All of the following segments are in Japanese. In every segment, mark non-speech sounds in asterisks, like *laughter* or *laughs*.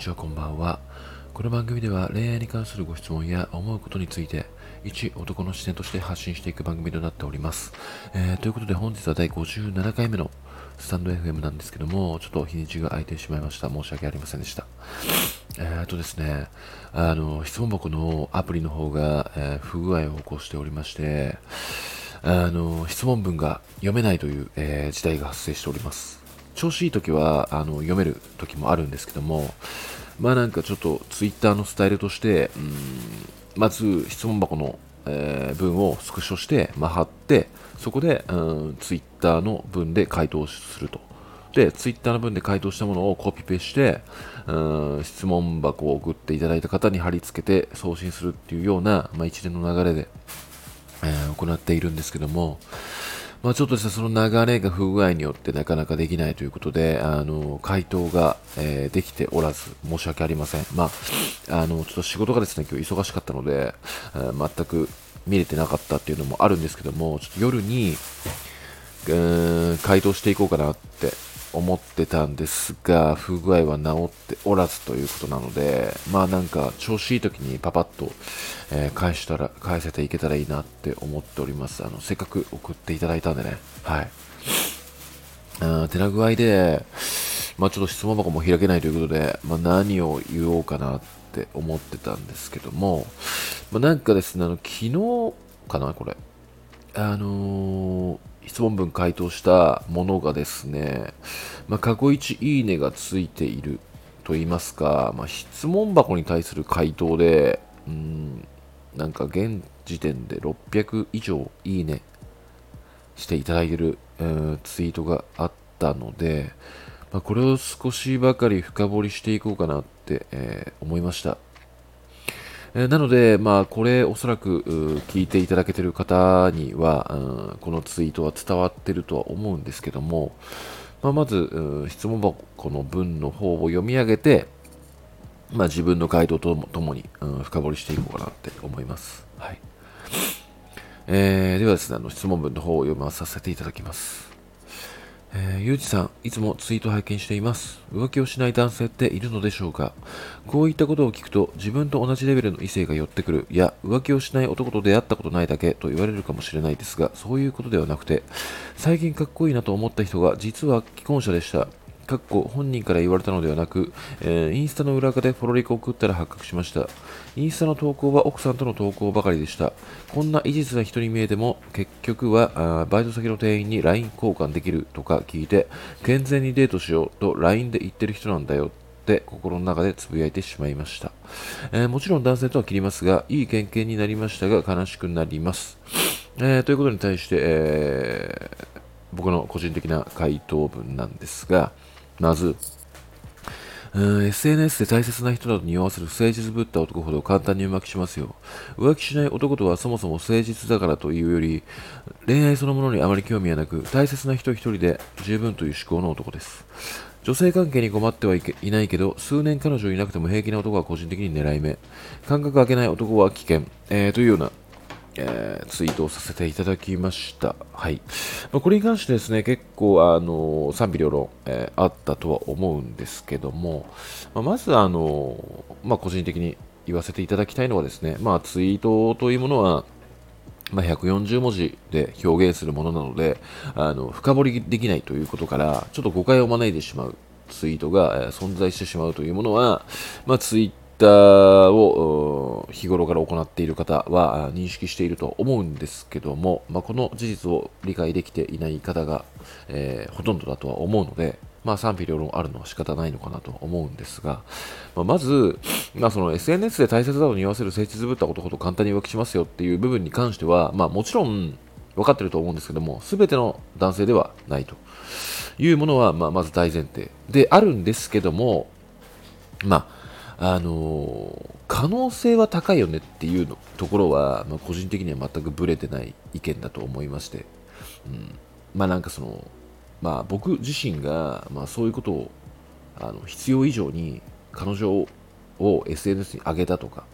ちは、こんばんは。この番組では恋愛に関するご質問や思うことについて、一男の視点として発信していく番組となっております。えー、ということで本日は第57回目のスタンド FM なんですけども、ちょっと日にちが空いてしまいました。申し訳ありませんでした。えーとですね、あの、質問箱のアプリの方が、えー、不具合を起こしておりまして、あの、質問文が読めないという、えー、事態が発生しております。調子いい時はあの読める時もあるんですけども、まあなんかちょっとツイッターのスタイルとして、うんまず質問箱の、えー、文をスクショして、まあ、貼って、そこで、うん、ツイッターの文で回答すると。で、ツイッターの文で回答したものをコピペして、うん、質問箱を送っていただいた方に貼り付けて送信するっていうような、まあ、一連の流れで、えー、行っているんですけども、まあ、ちょっとしたその流れが不具合によってなかなかできないということで、あの、回答が、えー、できておらず、申し訳ありません。まあ、あの、ちょっと仕事がですね、今日忙しかったので、えー、全く見れてなかったっていうのもあるんですけども、ちょっと夜に、うーん、回答していこうかなって思ってたんですが、不具合は治っておらずということなので、まあなんか調子いい時にパパッと、え、返したら、返せていけたらいいなって思っております。あの、せっかく送っていただいたんでね。はい。あ手な具合で、まあちょっと質問箱も開けないということで、まあ何を言おうかなって思ってたんですけども、まあなんかですね、あの、昨日かな、これ。あのー質問文回答したものがですね、まあ、過去一いいねがついていると言いますか、まあ、質問箱に対する回答で、うん、なんか現時点で600以上いいねしていただいてる、えー、ツイートがあったので、まあ、これを少しばかり深掘りしていこうかなって、えー、思いました。えなので、まあ、これおそらく聞いていただけてる方には、このツイートは伝わってるとは思うんですけども、まあ、まず、質問箱の文の方を読み上げて、まあ、自分の回答とともに、うん、深掘りしていこうかなって思います。はいえー、ではですね、あの質問文の方を読まさせていただきます。えー、ゆうじさん、いつもツイート拝見しています。浮気をしない男性っているのでしょうか？こういったことを聞くと、自分と同じレベルの異性が寄ってくる、いや、浮気をしない男と出会ったことないだけと言われるかもしれないですが、そういうことではなくて、最近かっこいいなと思った人が、実は既婚者でした。かっこ本人から言われたのではなく、えー、インスタの裏側でフォロリコを送ったら発覚しました。インスタの投稿は奥さんとの投稿ばかりでした。こんな異実な人に見えても、結局はバイト先の店員に LINE 交換できるとか聞いて、健全にデートしようと LINE で言ってる人なんだよって心の中でつぶやいてしまいました。えー、もちろん男性とは切りますが、いい経験になりましたが悲しくなります。えー、ということに対して、えー、僕の個人的な回答文なんですが、まず、うん、SNS で大切な人などに匂わせる誠実ぶった男ほど簡単に浮気しますよ。浮気しない男とはそもそも誠実だからというより、恋愛そのものにあまり興味はなく、大切な人一人で十分という思考の男です。女性関係に困ってはいいないけど、数年彼女いなくても平気な男は個人的に狙い目。感覚開けない男は危険。えー、というようなえー、ツイートをさせていただきました。はい。まあ、これに関してですね、結構、あの、賛否両論、えー、あったとは思うんですけども、まあ、まず、あの、まあ、個人的に言わせていただきたいのはですね、まあ、ツイートというものは、まあ、140文字で表現するものなので、あの、深掘りできないということから、ちょっと誤解を招いてしまうツイートが、えー、存在してしまうというものは、まあ、ツイッターを日頃から行っている方は認識していると思うんですけども、まあ、この事実を理解できていない方が、えー、ほとんどだとは思うので、まあ、賛否両論あるのは仕方ないのかなと思うんですが、まあ、まず、まあ、その SNS で大切だと匂わせる誠実ぶったことほど簡単に浮気しますよっていう部分に関しては、まあ、もちろん分かってると思うんですけども、全ての男性ではないというものは、まあ、まず大前提であるんですけども、まあ、あの可能性は高いよねっていうのところは、まあ、個人的には全くぶれてない意見だと思いまして、うん、まあなんかその、まあ僕自身が、まあそういうことをあの必要以上に彼女を SNS に上げたとか、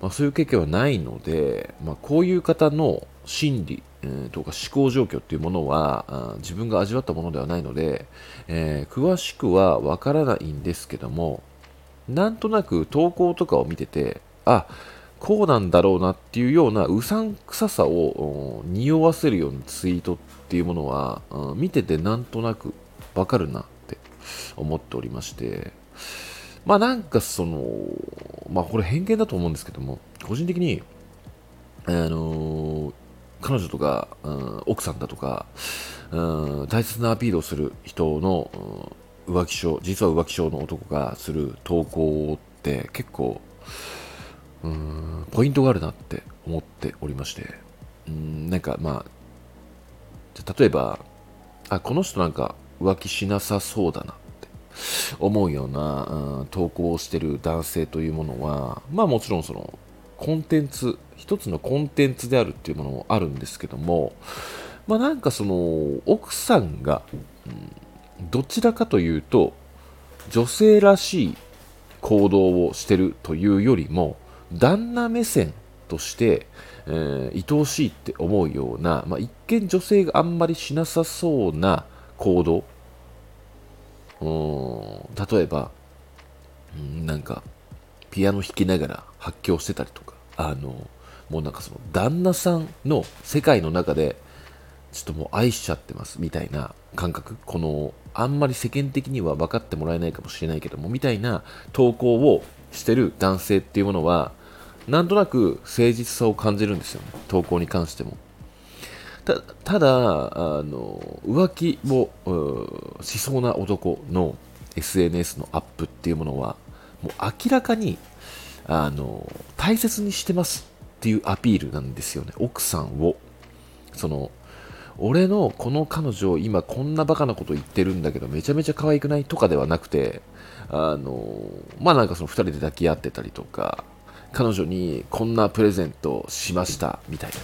まあ、そういう経験はないので、まあ、こういう方の心理、えー、とか思考状況っていうものは自分が味わったものではないので、えー、詳しくはわからないんですけども、なんとなく投稿とかを見てて、あ、こうなんだろうなっていうようなうさんくささを匂わせるようなツイートっていうものは、うん見ててなんとなくわかるなって思っておりまして、まあなんかその、まあこれ偏見だと思うんですけども、個人的に、あのー、彼女とか、うん、奥さんだとか、うん、大切なアピールをする人の、うん、浮気症、実は浮気症の男がする投稿って結構、うん、ポイントがあるなって思っておりまして、うん、なんかまあ、例えば、あ、この人なんか浮気しなさそうだなって思うような、うん、投稿をしてる男性というものは、まあもちろんその、コンテンツ、一つのコンテンツであるっていうものもあるんですけども、まあなんかその、奥さんが、うん、どちらかというと、女性らしい行動をしてるというよりも、旦那目線として、えー、愛おしいって思うような、まあ、一見女性があんまりしなさそうな行動。例えば、なんかピアノ弾きながら発狂してたりとかあのもうなんかその旦那さんの世界の中でちょっともう愛しちゃってますみたいな感覚。このあんまり世間的には分かってもらえないかもしれないけどもみたいな投稿をしてる男性っていうものはなんとなく誠実さを感じるんですよね。投稿に関しても。たただあの浮気をしそうな男の SNS のアップっていうものはもう明らかにあの大切にしてますっていうアピールなんですよね。奥さんを。その俺のこの彼女を今こんなバカなこと言ってるんだけどめちゃめちゃ可愛くないとかではなくてあのまあなんかその2人で抱き合ってたりとか彼女にこんなプレゼントしましたみたいな。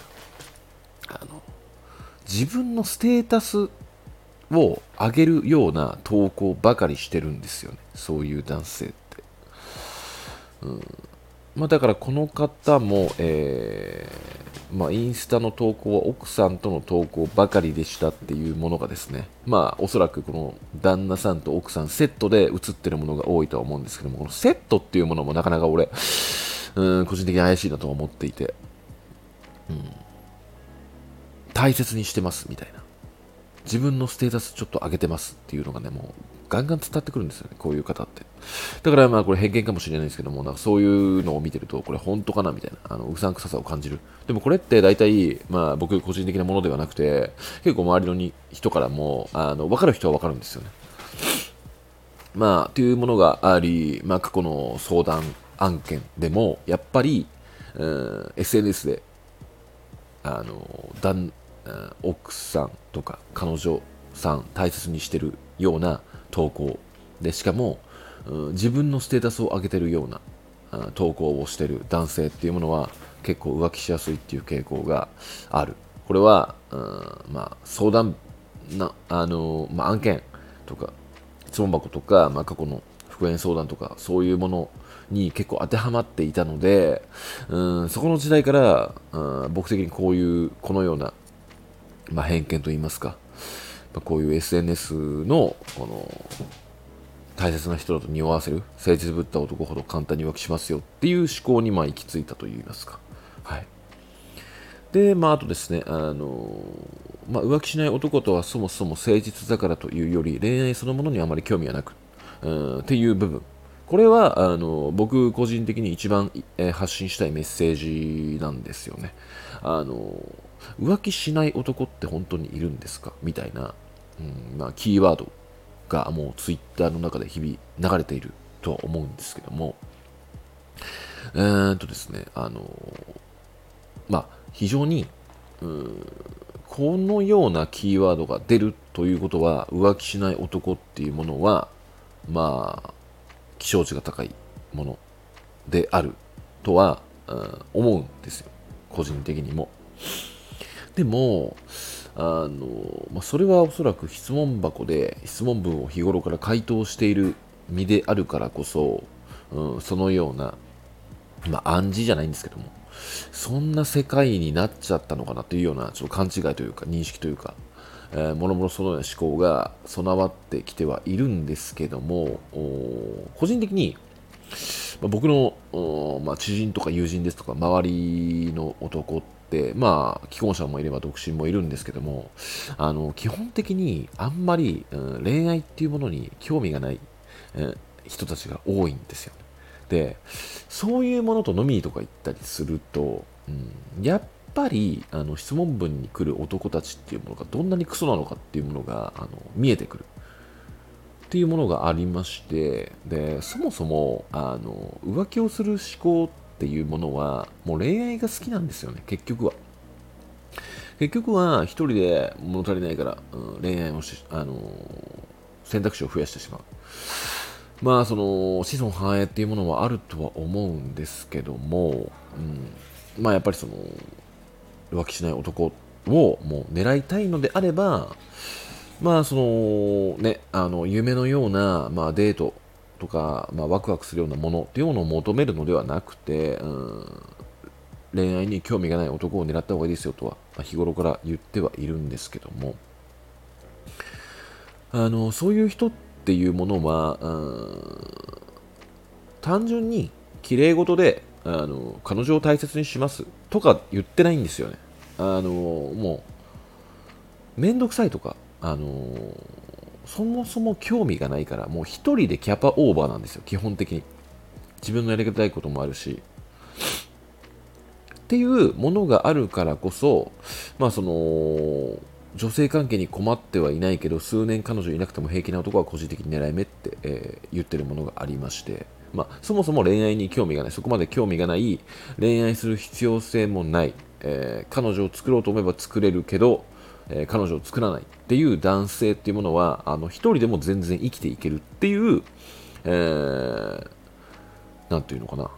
あの自分のステータスを上げるような投稿ばかりしてるんですよね。そういう男性って、うん。まあ、だからこの方も、えー、まあ、インスタの投稿は奥さんとの投稿ばかりでしたっていうものがですね、まあ、おそらくこの旦那さんと奥さんセットで写ってるものが多いとは思うんですけども、このセットっていうものもなかなか俺、うん、個人的に怪しいなと思っていて、うん、大切にしてますみたいな。自分のステータスちょっと上げてますっていうのがね、もうガンガン伝ってくるんですよね、こういう方って。だからまあこれ偏見かもしれないですけども、なんかそういうのを見てると、これ本当かなみたいな、あのうさんくささを感じる。でもこれって大体、まあ僕個人的なものではなくて、結構周りのに人からも、あの、わかる人はわかるんですよね。まあ、というものがあり、まあ過去の相談案件でも、やっぱり、うん、SNS で、あの、旦、奥さんとか彼女さん大切にしてるような投稿。でしかも、うん、自分のステータスを上げてるような投稿をしてる男性っていうものは結構浮気しやすいっていう傾向がある。これは、うん、まあ、相談なあの、まあ、案件とか質問箱とか、まあ、過去の復縁相談とかそういうものに結構当てはまっていたので、うん、そこの時代から、うん、僕的にこういうこのような、まあ、偏見といいますか、こういう SNS のこの大切な人だと匂わせる誠実ぶった男ほど簡単に浮気しますよっていう思考にまあ行き着いたといいますか。はい。で、まあ、あとですね、あのまあ、浮気しない男とはそもそも誠実だからというより恋愛そのものにあまり興味はなく、うん、っていう部分これはあの僕個人的に一番、え、発信したいメッセージなんですよねあの浮気しない男って本当にいるんですか？みたいな、うんまあ、キーワードがもうツイッターの中で日々流れているとは思うんですけども。えー、っとですねあのまあ非常にこのようなキーワードが出るということは浮気しない男っていうものはまあ気象値が高いものであるとは、うん、思うんですよ。個人的にも。でもあの、まあ、それはおそらく質問箱で質問文を日頃から回答している身であるからこそ、うん、そのような、まあ、暗示じゃないんですけどもそんな世界になっちゃったのかなというようなちょっと勘違いというか認識というか、えー、もろもろそのような思考が備わってきてはいるんですけども個人的にまあ、僕の、まあ、知人とか友人ですとか周りの男ってまあ既婚者もいれば独身もいるんですけどもあの基本的にあんまり、うん、恋愛っていうものに興味がない、うん、人たちが多いんですよ、ね、でそういうものと飲みとか行ったりすると、うん、やっぱりあの質問文に来る男たちっていうものがどんなにクソなのかっていうものがあの見えてくる。っていうものがありましてでそもそもあの浮気をする思考っていうものはもう恋愛が好きなんですよね結局は。結局は一人で物足りないから、うん、恋愛をし、あの選択肢を増やしてしまう。まあその子孫繁栄っていうものはあるとは思うんですけども、うん、まあやっぱりその浮気しない男をもう狙いたいのであればまあそのねあの夢のような、まあ、デートとか、まあ、ワクワクするようなものっていうものを求めるのではなくて、うん、恋愛に興味がない男を狙った方がいいですよとは、まあ、日頃から言ってはいるんですけどもあのそういう人っていうものは、うん、単純に綺麗事であの彼女を大切にしますとか言ってないんですよね。あのもうめんどくさいとかあのー、そもそも興味がないから、もう1人でキャパオーバーなんですよ、基本的に。自分のやりたいこともあるし。っていうものがあるからこそ、まあその、女性関係に困ってはいないけど、数年彼女いなくても平気な男は個人的に狙い目って、えー、言ってるものがありまして、まあ、そもそも恋愛に興味がない、そこまで興味がない、恋愛する必要性もない、えー、彼女を作ろうと思えば作れるけど、え、彼女を作らないっていう男性っていうものは、あの、一人でも全然生きていけるっていう、えー、なんていうのかな。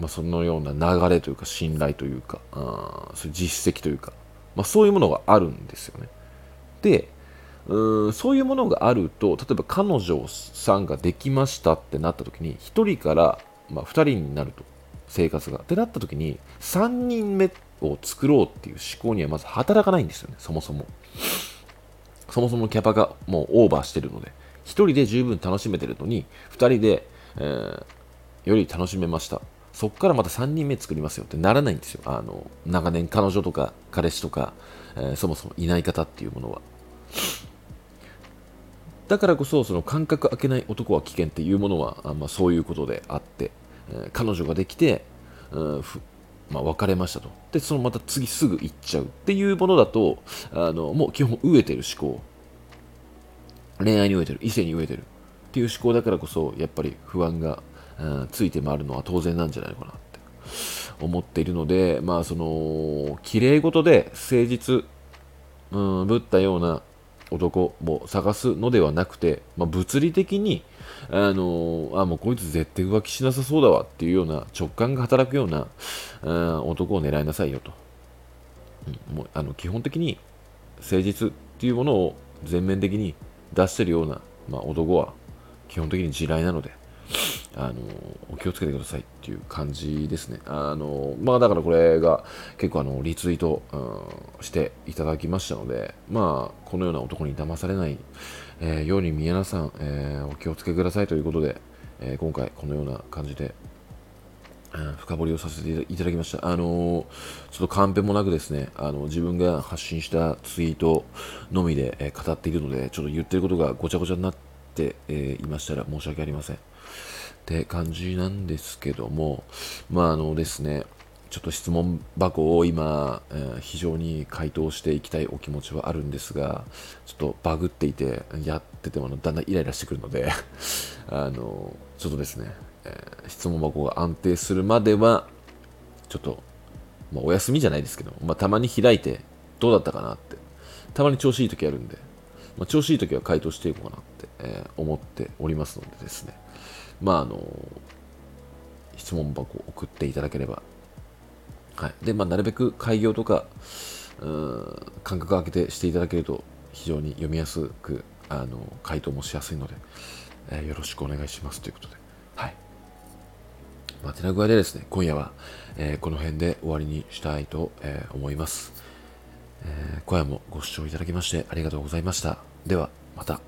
まあ、そのような流れというか、信頼というか、あそういう実績というか、まあ、そういうものがあるんですよね。で、うんそういうものがあると、例えば彼女さんができましたってなった時に、1人から、まあ、2人になると、生活が。ってなった時に、3人目っを作ろうっていう思考にはまず働かないんですよね、そもそも。そもそもキャパがもうオーバーしてるので、1人で十分楽しめてるのに、2人で、えー、より楽しめました。そこからまた3人目作りますよってならないんですよ。あの、長年彼女とか彼氏とか、えー、そもそもいない方っていうものは。だからこそ、その間隔空けない男は危険っていうものは、あまあ、そういうことであって、えー、彼女ができて、うん、まあ、別れましたと。で、そのまた次すぐ行っちゃうっていうものだと、あの、もう基本飢えてる思考。恋愛に飢えてる、異性に飢えてるっていう思考だからこそ、やっぱり不安が、うん、ついて回るのは当然なんじゃないのかなって思っているので、まあ、その、綺麗事で誠実、うん、ぶったような男を探すのではなくて、まあ、物理的に、あのあもうこいつ絶対浮気しなさそうだわっていうような直感が働くような、うん、男を狙いなさいよと、うん、もうあの基本的に誠実っていうものを全面的に出してるような、まあ、男は基本的に地雷なので、あのお気をつけてくださいっていう感じですね。あのまあだからこれが結構あのリツイート、うん、していただきましたので、まあこのような男に騙されない、えー、ように皆さん、えー、お気をつけくださいということで、えー、今回このような感じで、うん、深掘りをさせていただきました。あのちょっとカンペもなくですね、あの自分が発信したツイートのみで、え語っているので、ちょっと言ってることがごちゃごちゃになって、えいましたら申し訳ありません。って感じなんですけども、まああのですね、ちょっと質問箱を今、えー、非常に回答していきたいお気持ちはあるんですが、ちょっとバグっていて、やっててもだんだんイライラしてくるので *laughs* あの、ちょっとですね、えー、質問箱が安定するまでは、ちょっと、まあ、お休みじゃないですけど、まあ、たまに開いて、どうだったかなって、たまに調子いい時あるんで、まあ、調子いい時は回答していこうかなって、えー、思っておりますのでですね、まあ、あの、質問箱を送っていただければ。はい。で、まあ、なるべく開業とか、うん、間隔空けてしていただけると、非常に読みやすく、あの、回答もしやすいので、えー、よろしくお願いしますということで。はい。まあ、てな具合でですね、今夜は、えー、この辺で終わりにしたいと、えー、思います。えー、今夜もご視聴いただきましてありがとうございました。では、また。